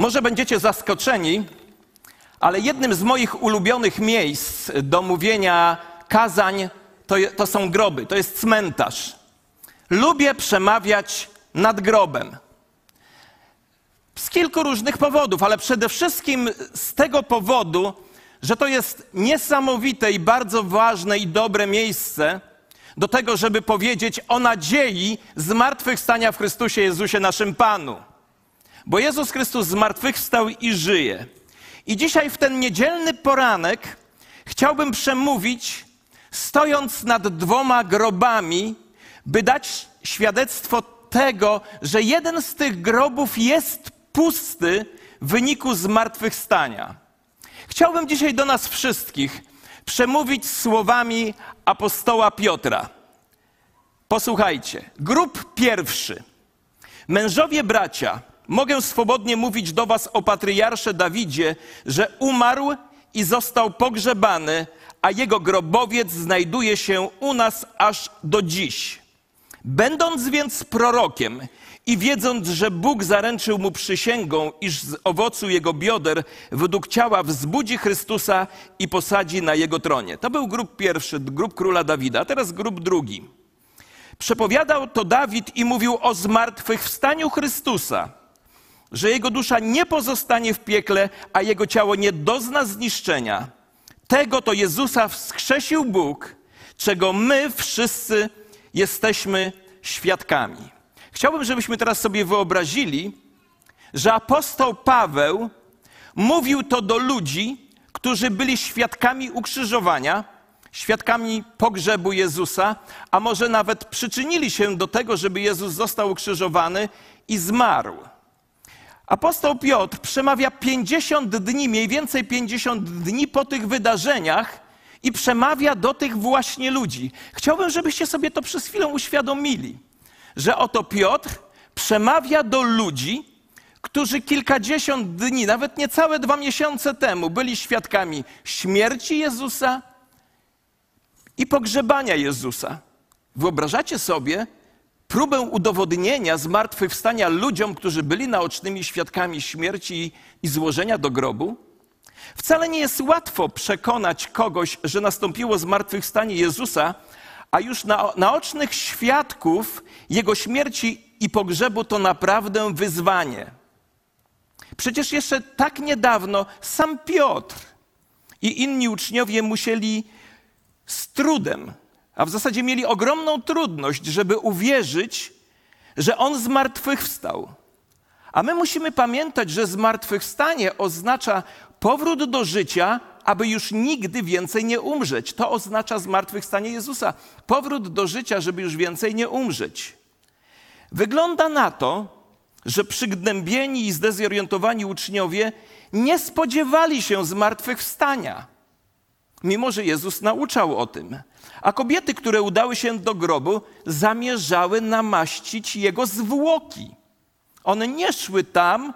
Może będziecie zaskoczeni, ale jednym z moich ulubionych miejsc do mówienia kazań to, to są groby, to jest cmentarz. Lubię przemawiać nad grobem. Z kilku różnych powodów, ale przede wszystkim z tego powodu, że to jest niesamowite i bardzo ważne i dobre miejsce do tego, żeby powiedzieć o nadziei zmartwychwstania w Chrystusie Jezusie naszym Panu. Bo Jezus Chrystus zmartwychwstał i żyje. I dzisiaj w ten niedzielny poranek chciałbym przemówić, stojąc nad dwoma grobami, by dać świadectwo tego, że jeden z tych grobów jest pusty w wyniku zmartwychwstania. Chciałbym dzisiaj do nas wszystkich przemówić słowami apostoła Piotra. Posłuchajcie, grób pierwszy. Mężowie bracia, mogę swobodnie mówić do was o patriarsze Dawidzie, że umarł i został pogrzebany, a jego grobowiec znajduje się u nas aż do dziś. Będąc więc prorokiem i wiedząc, że Bóg zaręczył mu przysięgą, iż z owocu jego bioder według ciała wzbudzi Chrystusa i posadzi na jego tronie. To był grób pierwszy, grób króla Dawida, a teraz grób drugi. Przepowiadał to Dawid i mówił o zmartwychwstaniu Chrystusa, że jego dusza nie pozostanie w piekle, a jego ciało nie dozna zniszczenia. Tego to Jezusa wskrzesił Bóg, czego my wszyscy jesteśmy świadkami. Chciałbym, żebyśmy teraz sobie wyobrazili, że apostoł Paweł mówił to do ludzi, którzy byli świadkami ukrzyżowania, świadkami pogrzebu Jezusa, a może nawet przyczynili się do tego, żeby Jezus został ukrzyżowany i zmarł. Apostoł Piotr przemawia 50 dni, mniej więcej 50 dni po tych wydarzeniach i przemawia do tych właśnie ludzi. Chciałbym, żebyście sobie to przez chwilę uświadomili, że oto Piotr przemawia do ludzi, którzy kilkadziesiąt dni, nawet niecałe dwa miesiące temu byli świadkami śmierci Jezusa i pogrzebania Jezusa. Wyobrażacie sobie próbę udowodnienia zmartwychwstania ludziom, którzy byli naocznymi świadkami śmierci i złożenia do grobu? Wcale nie jest łatwo przekonać kogoś, że nastąpiło zmartwychwstanie Jezusa, a już na, naocznych świadków Jego śmierci i pogrzebu to naprawdę wyzwanie. Przecież jeszcze tak niedawno sam Piotr i inni uczniowie musieli z trudem, a w zasadzie mieli ogromną trudność, żeby uwierzyć, że On zmartwychwstał. A my musimy pamiętać, że zmartwychwstanie oznacza powrót do życia, aby już nigdy więcej nie umrzeć. To oznacza zmartwychwstanie Jezusa. Powrót do życia, żeby już więcej nie umrzeć. Wygląda na to, że przygnębieni i zdezorientowani uczniowie nie spodziewali się zmartwychwstania, mimo że Jezus nauczał o tym. A kobiety, które udały się do grobu, zamierzały namaścić jego zwłoki. One nie szły tam,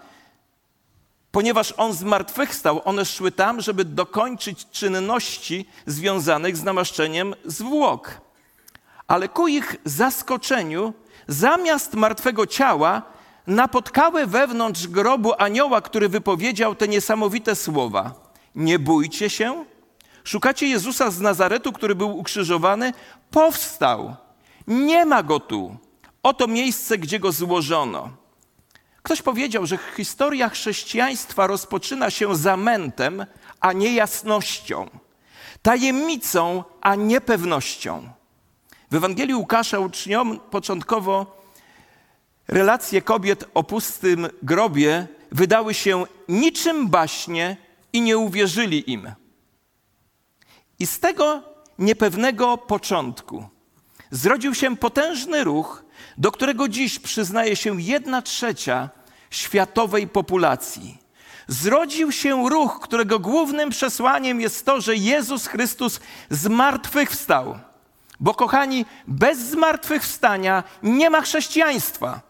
ponieważ on zmartwychwstał, one szły tam, żeby dokończyć czynności związanych z namaszczeniem zwłok. Ale ku ich zaskoczeniu, zamiast martwego ciała, napotkały wewnątrz grobu anioła, który wypowiedział te niesamowite słowa: Nie bójcie się, szukacie Jezusa z Nazaretu, który był ukrzyżowany, powstał. Nie ma go tu. Oto miejsce, gdzie go złożono. Ktoś powiedział, że historia chrześcijaństwa rozpoczyna się zamętem, a nie jasnością, tajemnicą, a nie pewnością. W Ewangelii Łukasza uczniom początkowo relacje kobiet o pustym grobie wydały się niczym baśnie i nie uwierzyli im. I z tego niepewnego początku zrodził się potężny ruch, do którego dziś przyznaje się jedna trzecia światowej populacji. Zrodził się ruch, którego głównym przesłaniem jest to, że Jezus Chrystus zmartwychwstał. Bo kochani, bez zmartwychwstania nie ma chrześcijaństwa.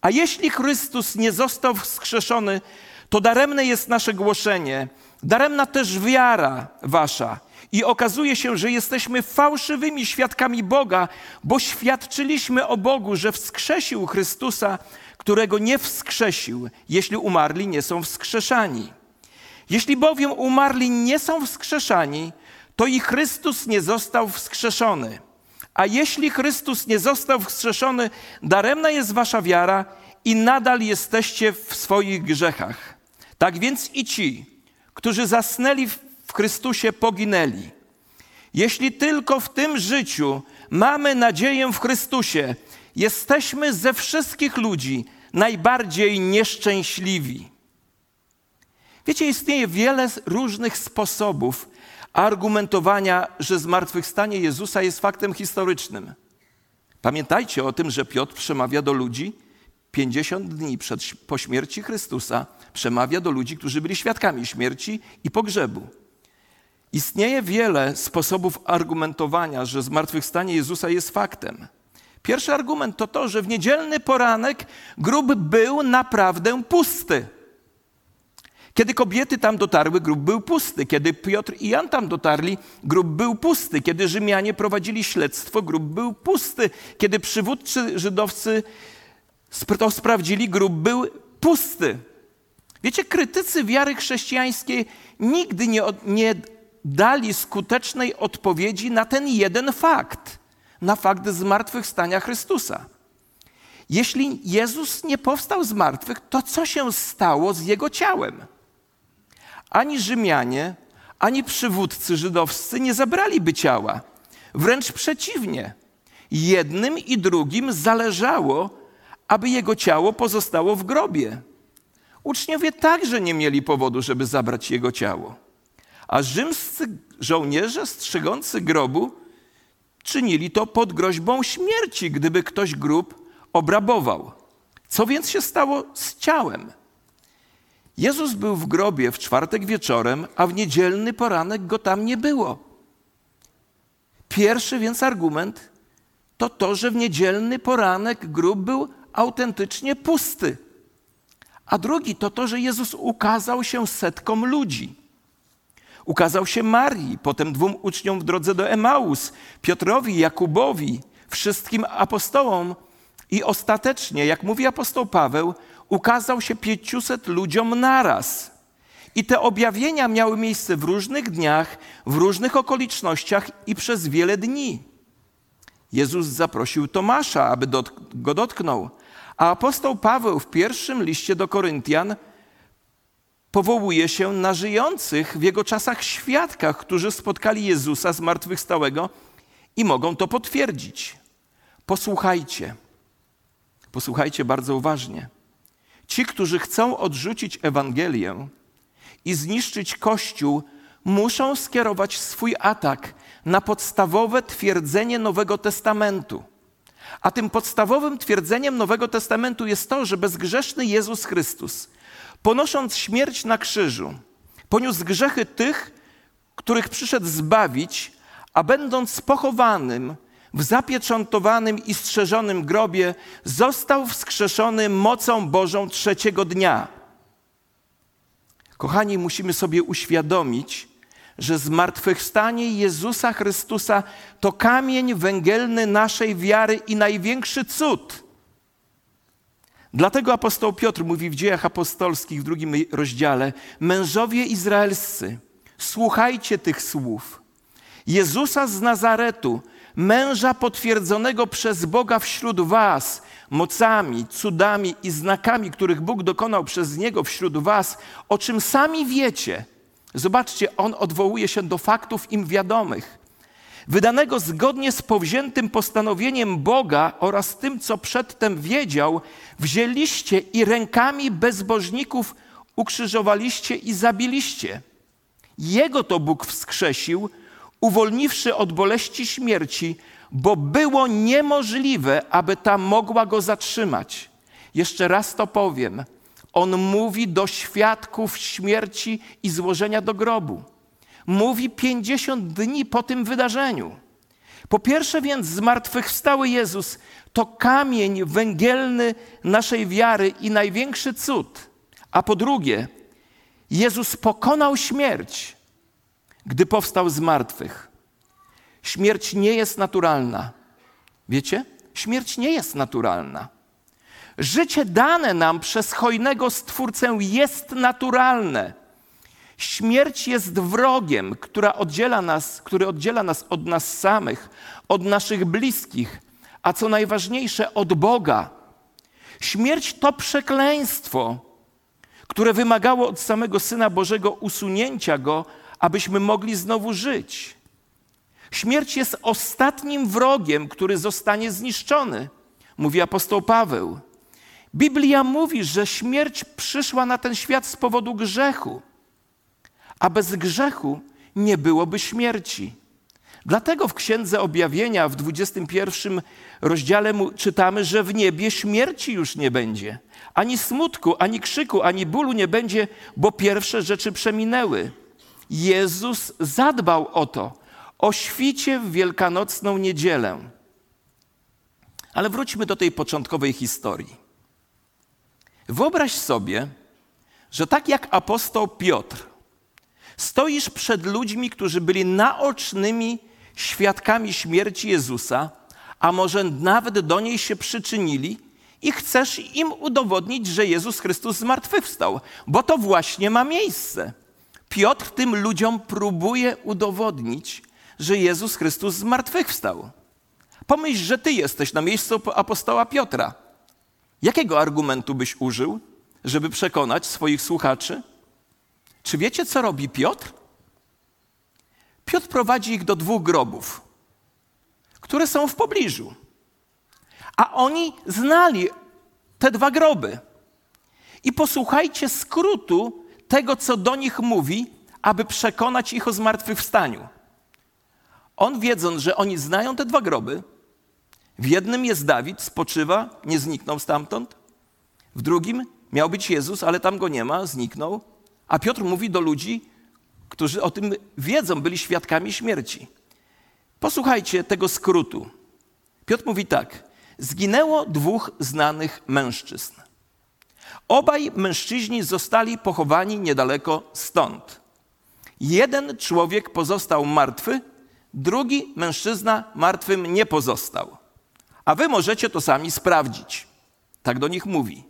A jeśli Chrystus nie został wskrzeszony, to daremne jest nasze głoszenie, daremna też wiara wasza. I okazuje się, że jesteśmy fałszywymi świadkami Boga, bo świadczyliśmy o Bogu, że wskrzesił Chrystusa, którego nie wskrzesił, jeśli umarli nie są wskrzeszani. Jeśli bowiem umarli nie są wskrzeszani, to i Chrystus nie został wskrzeszony. A jeśli Chrystus nie został wskrzeszony, daremna jest wasza wiara i nadal jesteście w swoich grzechach. Tak więc i ci, którzy zasnęli w Chrystusie, poginęli. Jeśli tylko w tym życiu mamy nadzieję w Chrystusie, jesteśmy ze wszystkich ludzi najbardziej nieszczęśliwi. Wiecie, istnieje wiele różnych sposobów argumentowania, że zmartwychwstanie Jezusa jest faktem historycznym. Pamiętajcie o tym, że Piotr przemawia do ludzi 50 dni przed, po śmierci Chrystusa, przemawia do ludzi, którzy byli świadkami śmierci i pogrzebu. Istnieje wiele sposobów argumentowania, że zmartwychwstanie Jezusa jest faktem. Pierwszy argument to to, że w niedzielny poranek grób był naprawdę pusty. Kiedy kobiety tam dotarły, grób był pusty. Kiedy Piotr i Jan tam dotarli, grób był pusty. Kiedy Rzymianie prowadzili śledztwo, grób był pusty. Kiedy przywódcy żydowscy to sprawdzili, grób był pusty. Wiecie, krytycy wiary chrześcijańskiej nigdy nie, nie dali skutecznej odpowiedzi na ten jeden fakt, na fakt zmartwychwstania Chrystusa. Jeśli Jezus nie powstał z martwych, to co się stało z jego ciałem? Ani Rzymianie, ani przywódcy żydowscy nie zabraliby ciała. Wręcz przeciwnie. Jednym i drugim zależało, aby jego ciało pozostało w grobie. Uczniowie także nie mieli powodu, żeby zabrać jego ciało. A rzymscy żołnierze strzegący grobu czynili to pod groźbą śmierci, gdyby ktoś grób obrabował. Co więc się stało z ciałem? Jezus był w grobie w czwartek wieczorem, a w niedzielny poranek go tam nie było. Pierwszy więc argument to to, że w niedzielny poranek grób był autentycznie pusty. A drugi to to, że Jezus ukazał się setkom ludzi. Ukazał się Marii, potem dwóm uczniom w drodze do Emaus, Piotrowi, Jakubowi, wszystkim apostołom i ostatecznie, jak mówi apostoł Paweł, ukazał się pięciuset ludziom naraz. I te objawienia miały miejsce w różnych dniach, w różnych okolicznościach i przez wiele dni. Jezus zaprosił Tomasza, aby go dotknął, a apostoł Paweł w pierwszym liście do Koryntian powołuje się na żyjących w jego czasach świadkach, którzy spotkali Jezusa zmartwychwstałego i mogą to potwierdzić. Posłuchajcie, posłuchajcie bardzo uważnie. Ci, którzy chcą odrzucić Ewangelię i zniszczyć Kościół, muszą skierować swój atak na podstawowe twierdzenie Nowego Testamentu. A tym podstawowym twierdzeniem Nowego Testamentu jest to, że bezgrzeszny Jezus Chrystus, ponosząc śmierć na krzyżu, poniósł grzechy tych, których przyszedł zbawić, a będąc pochowanym w zapieczętowanym i strzeżonym grobie, został wskrzeszony mocą Bożą trzeciego dnia. Kochani, musimy sobie uświadomić, że zmartwychwstanie Jezusa Chrystusa to kamień węgielny naszej wiary i największy cud. Dlatego apostoł Piotr mówi w dziejach apostolskich w drugim rozdziale: Mężowie izraelscy, słuchajcie tych słów. Jezusa z Nazaretu, męża potwierdzonego przez Boga wśród Was, mocami, cudami i znakami, których Bóg dokonał przez niego wśród Was, o czym sami wiecie. Zobaczcie, on odwołuje się do faktów im wiadomych. Wydanego zgodnie z powziętym postanowieniem Boga oraz tym, co przedtem wiedział, wzięliście i rękami bezbożników ukrzyżowaliście i zabiliście. Jego to Bóg wskrzesił, uwolniwszy od boleści śmierci, bo było niemożliwe, aby ta mogła go zatrzymać. Jeszcze raz to powiem. On mówi do świadków śmierci i złożenia do grobu. Mówi 50 dni po tym wydarzeniu. Po pierwsze więc zmartwychwstały Jezus to kamień węgielny naszej wiary i największy cud. A po drugie, Jezus pokonał śmierć. gdy powstał z martwych. Śmierć nie jest naturalna. Wiecie? Śmierć nie jest naturalna. Życie dane nam przez hojnego Stwórcę jest naturalne. Śmierć jest wrogiem, która oddziela nas, który oddziela nas od nas samych, od naszych bliskich, a co najważniejsze, od Boga. Śmierć to przekleństwo, które wymagało od samego Syna Bożego usunięcia go, abyśmy mogli znowu żyć. Śmierć jest ostatnim wrogiem, który zostanie zniszczony, mówi apostoł Paweł. Biblia mówi, że śmierć przyszła na ten świat z powodu grzechu, a bez grzechu nie byłoby śmierci. Dlatego w Księdze Objawienia w 21 rozdziale czytamy, że w niebie śmierci już nie będzie. Ani smutku, ani krzyku, ani bólu nie będzie, bo pierwsze rzeczy przeminęły. Jezus zadbał o to, o świcie w wielkanocną niedzielę. Ale wróćmy do tej początkowej historii. Wyobraź sobie, że tak jak apostoł Piotr, stoisz przed ludźmi, którzy byli naocznymi świadkami śmierci Jezusa, a może nawet do niej się przyczynili i chcesz im udowodnić, że Jezus Chrystus zmartwychwstał, bo to właśnie ma miejsce. Piotr tym ludziom próbuje udowodnić, że Jezus Chrystus zmartwychwstał. Pomyśl, że ty jesteś na miejscu apostoła Piotra. Jakiego argumentu byś użył, żeby przekonać swoich słuchaczy? Czy wiecie, co robi Piotr? Piotr prowadzi ich do dwóch grobów, które są w pobliżu. A oni znali te dwa groby. I posłuchajcie skrótu tego, co do nich mówi, aby przekonać ich o zmartwychwstaniu. On wiedząc, że oni znają te dwa groby, w jednym jest Dawid, spoczywa, nie zniknął stamtąd. W drugim miał być Jezus, ale tam go nie ma, zniknął. A Piotr mówi do ludzi, którzy o tym wiedzą, byli świadkami śmierci. Posłuchajcie tego skrótu. Piotr mówi tak: Zginęło dwóch znanych mężczyzn. Obaj mężczyźni zostali pochowani niedaleko stąd. Jeden człowiek pozostał martwy, drugi mężczyzna martwym nie pozostał. A wy możecie to sami sprawdzić. Tak do nich mówi.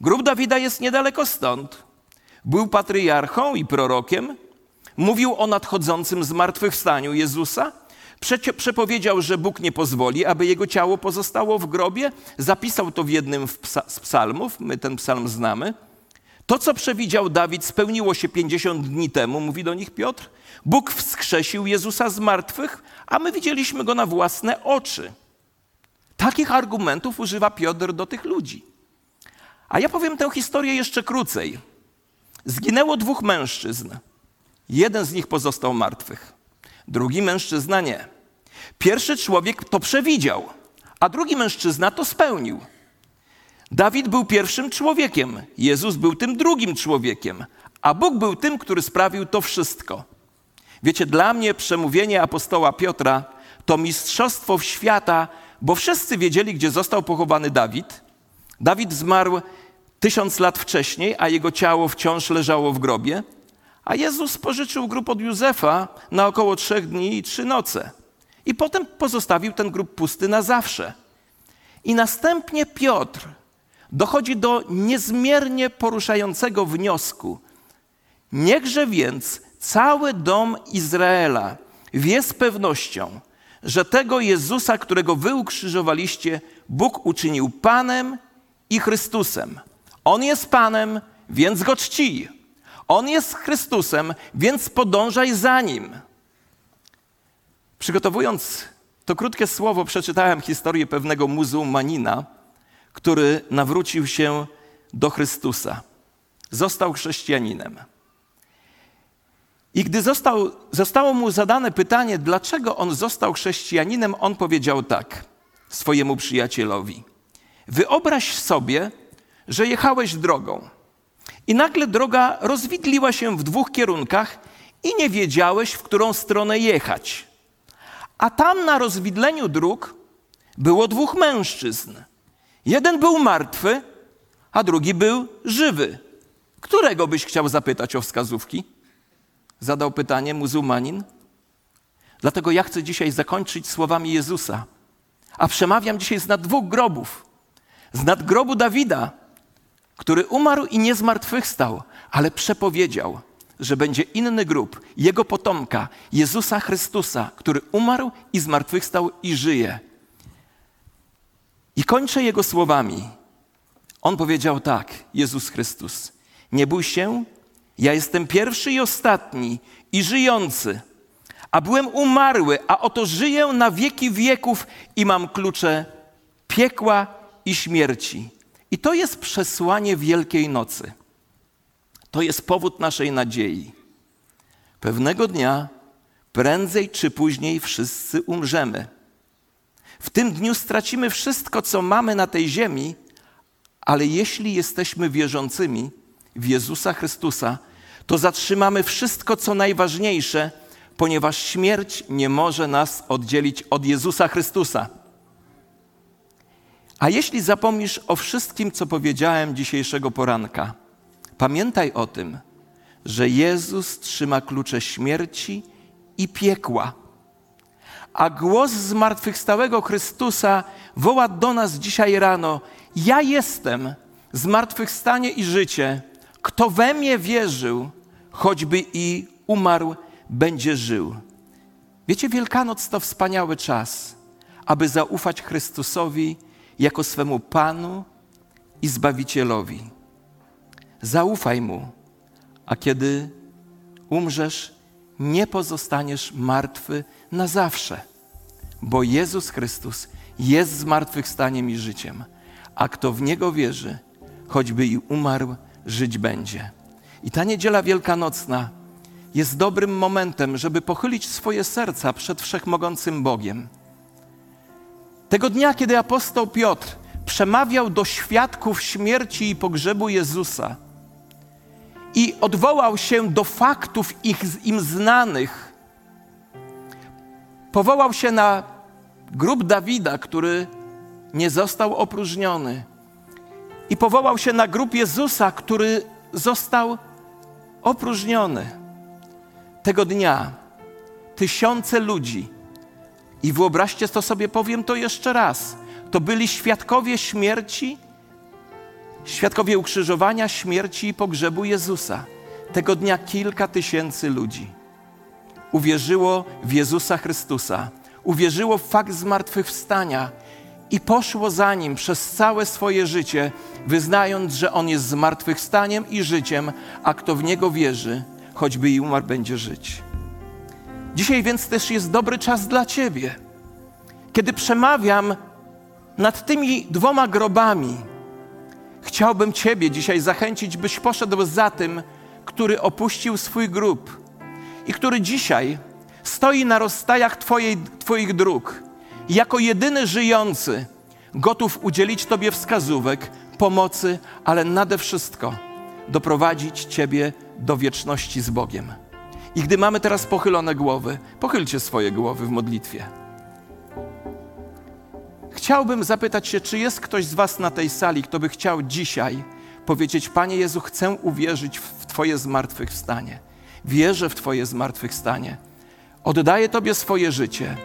Grób Dawida jest niedaleko stąd. Był patriarchą i prorokiem. Mówił o nadchodzącym zmartwychwstaniu Jezusa. Przecie, przepowiedział, że Bóg nie pozwoli, aby jego ciało pozostało w grobie. Zapisał to w jednym z psalmów. My ten psalm znamy. To, co przewidział Dawid, spełniło się 50 dni temu, mówi do nich Piotr. Bóg wskrzesił Jezusa z martwych, a my widzieliśmy go na własne oczy. Takich argumentów używa Piotr do tych ludzi. A ja powiem tę historię jeszcze krócej. Zginęło dwóch mężczyzn. Jeden z nich pozostał martwych, drugi mężczyzna nie. Pierwszy człowiek to przewidział, a drugi mężczyzna to spełnił. Dawid był pierwszym człowiekiem, Jezus był tym drugim człowiekiem, a Bóg był tym, który sprawił to wszystko. Wiecie, dla mnie przemówienie apostoła Piotra to mistrzostwo świata bo wszyscy wiedzieli, gdzie został pochowany Dawid. Dawid zmarł tysiąc lat wcześniej, a jego ciało wciąż leżało w grobie. A Jezus pożyczył grób od Józefa na około trzech dni i trzy noce. I potem pozostawił ten grób pusty na zawsze. I następnie Piotr dochodzi do niezmiernie poruszającego wniosku. Niechże więc cały dom Izraela wie z pewnością, że tego Jezusa, którego wy ukrzyżowaliście, Bóg uczynił Panem i Chrystusem. On jest Panem, więc go czcij. On jest Chrystusem, więc podążaj za nim. Przygotowując to krótkie słowo, przeczytałem historię pewnego muzułmanina, który nawrócił się do Chrystusa. Został chrześcijaninem. I gdy został, zostało mu zadane pytanie, dlaczego on został chrześcijaninem, on powiedział tak swojemu przyjacielowi: Wyobraź sobie, że jechałeś drogą i nagle droga rozwidliła się w dwóch kierunkach i nie wiedziałeś, w którą stronę jechać. A tam na rozwidleniu dróg było dwóch mężczyzn. Jeden był martwy, a drugi był żywy. Którego byś chciał zapytać o wskazówki? Zadał pytanie muzułmanin. Dlatego ja chcę dzisiaj zakończyć słowami Jezusa. A przemawiam dzisiaj z nad dwóch grobów. Z nad grobu Dawida, który umarł i nie zmartwychwstał, ale przepowiedział, że będzie inny grób, jego potomka, Jezusa Chrystusa, który umarł i zmartwychwstał i żyje. I kończę jego słowami. On powiedział tak, Jezus Chrystus: Nie bój się, ja jestem pierwszy i ostatni i żyjący. A byłem umarły, a oto żyję na wieki wieków i mam klucze piekła i śmierci. I to jest przesłanie Wielkiej Nocy. To jest powód naszej nadziei. Pewnego dnia, prędzej czy później, wszyscy umrzemy. W tym dniu stracimy wszystko, co mamy na tej ziemi, ale jeśli jesteśmy wierzącymi w Jezusa Chrystusa, to zatrzymamy wszystko, co najważniejsze, ponieważ śmierć nie może nas oddzielić od Jezusa Chrystusa. A jeśli zapomnisz o wszystkim, co powiedziałem dzisiejszego poranka, pamiętaj o tym, że Jezus trzyma klucze śmierci i piekła. A głos zmartwychwstałego Chrystusa woła do nas dzisiaj rano: Ja jestem zmartwychwstanie i życie. Kto we mnie wierzył, choćby i umarł, będzie żył. Wiecie, Wielkanoc to wspaniały czas, aby zaufać Chrystusowi jako swemu Panu i Zbawicielowi. Zaufaj Mu, a kiedy umrzesz, nie pozostaniesz martwy na zawsze, bo Jezus Chrystus jest zmartwychwstaniem i życiem, a kto w Niego wierzy, choćby i umarł, żyć będzie. I ta niedziela wielkanocna jest dobrym momentem, żeby pochylić swoje serca przed wszechmogącym Bogiem. Tego dnia, kiedy apostoł Piotr przemawiał do świadków śmierci i pogrzebu Jezusa i odwołał się do faktów ich, im znanych, powołał się na grób Dawida, który nie został opróżniony, i powołał się na grób Jezusa, który został opróżniony. Tego dnia tysiące ludzi, i wyobraźcie to sobie, powiem to jeszcze raz, to byli świadkowie śmierci, świadkowie ukrzyżowania, śmierci i pogrzebu Jezusa. Tego dnia kilka tysięcy ludzi uwierzyło w Jezusa Chrystusa, uwierzyło w fakt zmartwychwstania i poszło za nim przez całe swoje życie, wyznając, że on jest zmartwychwstaniem i życiem, a kto w niego wierzy, choćby i umarł, będzie żyć. Dzisiaj więc też jest dobry czas dla Ciebie, kiedy przemawiam nad tymi dwoma grobami. Chciałbym Ciebie dzisiaj zachęcić, byś poszedł za tym, który opuścił swój grób i który dzisiaj stoi na rozstajach twojej, Twoich dróg. Jako jedyny żyjący, gotów udzielić Tobie wskazówek, pomocy, ale nade wszystko doprowadzić Ciebie do wieczności z Bogiem. I gdy mamy teraz pochylone głowy, pochylcie swoje głowy w modlitwie. Chciałbym zapytać się, czy jest ktoś z Was na tej sali, kto by chciał dzisiaj powiedzieć: Panie Jezu, chcę uwierzyć w Twoje zmartwychwstanie. Wierzę w Twoje zmartwychwstanie. Oddaję Tobie swoje życie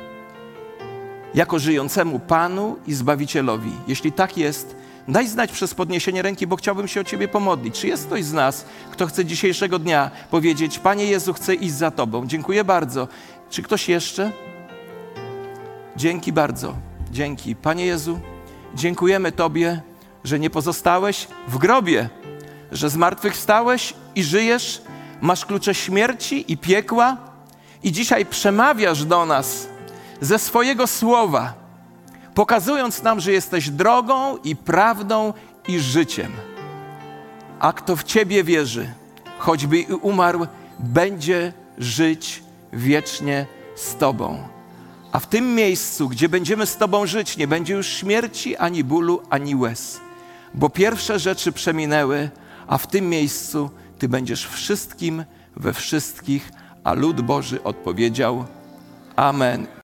jako żyjącemu Panu i Zbawicielowi. Jeśli tak jest, Daj znać przez podniesienie ręki, bo chciałbym się o Ciebie pomodlić. Czy jest ktoś z nas, kto chce dzisiejszego dnia powiedzieć: Panie Jezu, chcę iść za Tobą? Dziękuję bardzo. Czy ktoś jeszcze? Dzięki bardzo. Dzięki. Panie Jezu, dziękujemy Tobie, że nie pozostałeś w grobie, że zmartwychwstałeś i żyjesz, masz klucze śmierci i piekła i dzisiaj przemawiasz do nas ze swojego słowa pokazując nam, że jesteś drogą i prawdą i życiem. A kto w Ciebie wierzy, choćby i umarł, będzie żyć wiecznie z Tobą. A w tym miejscu, gdzie będziemy z Tobą żyć, nie będzie już śmierci, ani bólu, ani łez. Bo pierwsze rzeczy przeminęły, a w tym miejscu Ty będziesz wszystkim we wszystkich, a lud Boży odpowiedział: Amen.